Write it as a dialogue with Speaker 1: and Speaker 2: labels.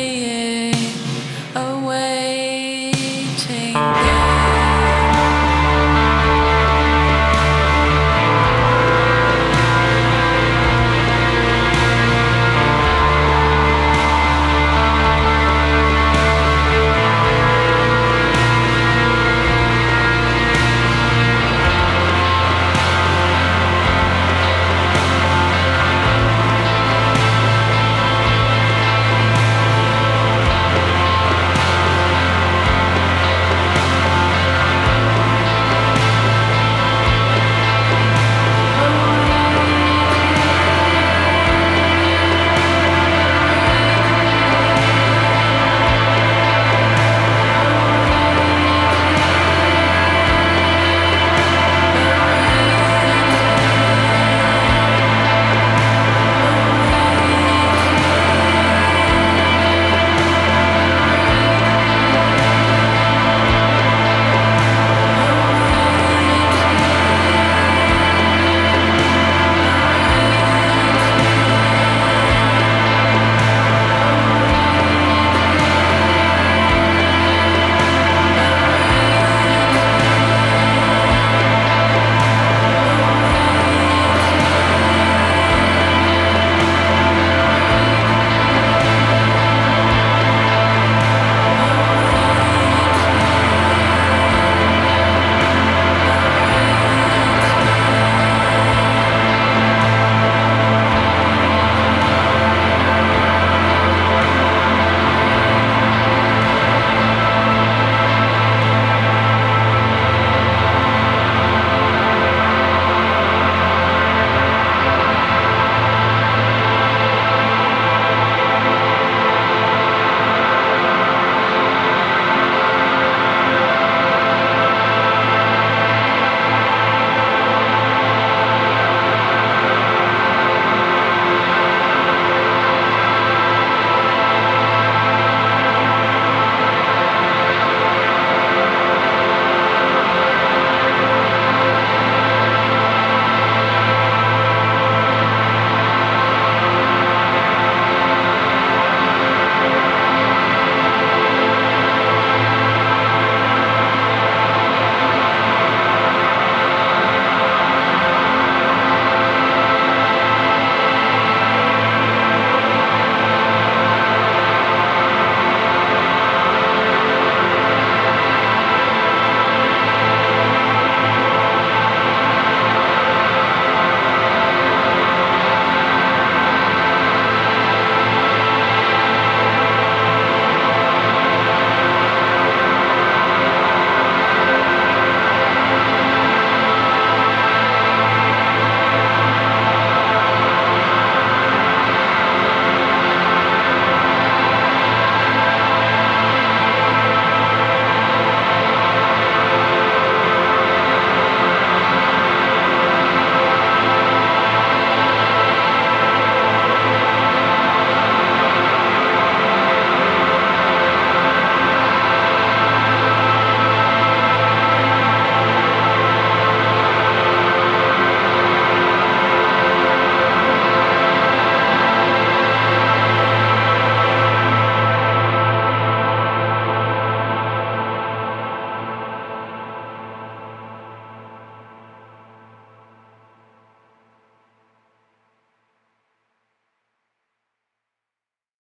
Speaker 1: Yeah.